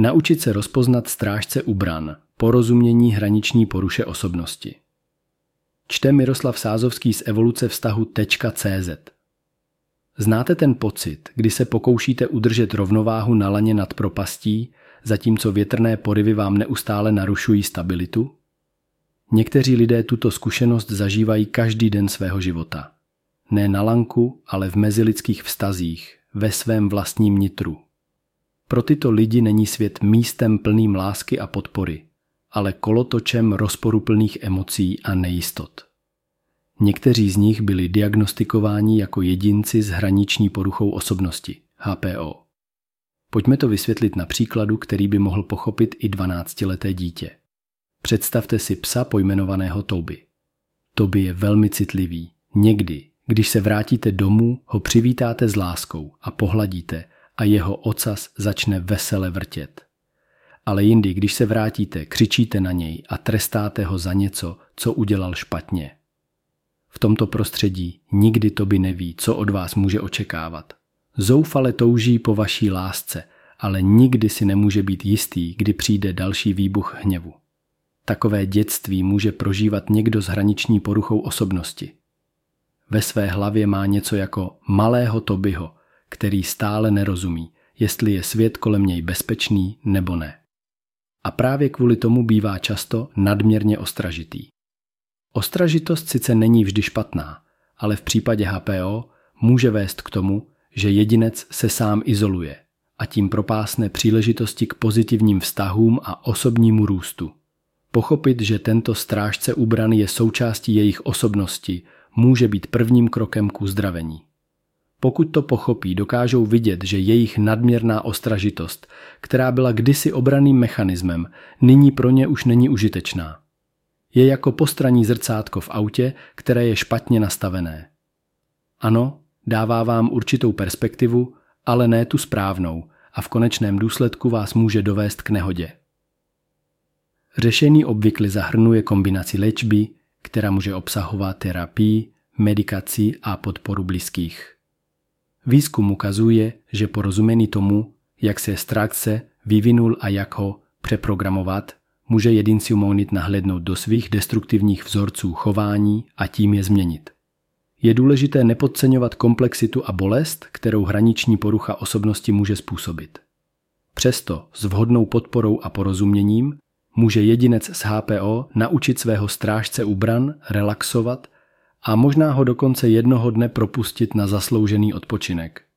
Naučit se rozpoznat strážce u bran, porozumění hraniční poruše osobnosti. Čte Miroslav Sázovský z evoluce vztahu .cz. Znáte ten pocit, kdy se pokoušíte udržet rovnováhu na laně nad propastí, zatímco větrné porivy vám neustále narušují stabilitu? Někteří lidé tuto zkušenost zažívají každý den svého života. Ne na lanku, ale v mezilidských vztazích, ve svém vlastním nitru. Pro tyto lidi není svět místem plným lásky a podpory, ale kolotočem rozporuplných emocí a nejistot. Někteří z nich byli diagnostikováni jako jedinci s hraniční poruchou osobnosti, HPO. Pojďme to vysvětlit na příkladu, který by mohl pochopit i 12-leté dítě. Představte si psa pojmenovaného Toby. Toby je velmi citlivý. Někdy, když se vrátíte domů, ho přivítáte s láskou a pohladíte a jeho ocas začne vesele vrtět. Ale jindy, když se vrátíte, křičíte na něj a trestáte ho za něco, co udělal špatně. V tomto prostředí nikdy Toby neví, co od vás může očekávat. Zoufale touží po vaší lásce, ale nikdy si nemůže být jistý, kdy přijde další výbuch hněvu. Takové dětství může prožívat někdo s hraniční poruchou osobnosti. Ve své hlavě má něco jako malého Tobyho, který stále nerozumí, jestli je svět kolem něj bezpečný nebo ne. A právě kvůli tomu bývá často nadměrně ostražitý. Ostražitost sice není vždy špatná, ale v případě HPO může vést k tomu, že jedinec se sám izoluje a tím propásne příležitosti k pozitivním vztahům a osobnímu růstu. Pochopit, že tento strážce ubrany je součástí jejich osobnosti, může být prvním krokem k uzdravení. Pokud to pochopí, dokážou vidět, že jejich nadměrná ostražitost, která byla kdysi obraným mechanismem, nyní pro ně už není užitečná. Je jako postraní zrcátko v autě, které je špatně nastavené. Ano, dává vám určitou perspektivu, ale ne tu správnou a v konečném důsledku vás může dovést k nehodě. Řešení obvykle zahrnuje kombinaci léčby, která může obsahovat terapii, medikaci a podporu blízkých. Výzkum ukazuje, že porozumění tomu, jak se strakce vyvinul a jak ho přeprogramovat, může jedinci umožnit nahlédnout do svých destruktivních vzorců chování a tím je změnit. Je důležité nepodceňovat komplexitu a bolest, kterou hraniční porucha osobnosti může způsobit. Přesto s vhodnou podporou a porozuměním může jedinec z HPO naučit svého strážce ubran relaxovat a možná ho dokonce jednoho dne propustit na zasloužený odpočinek.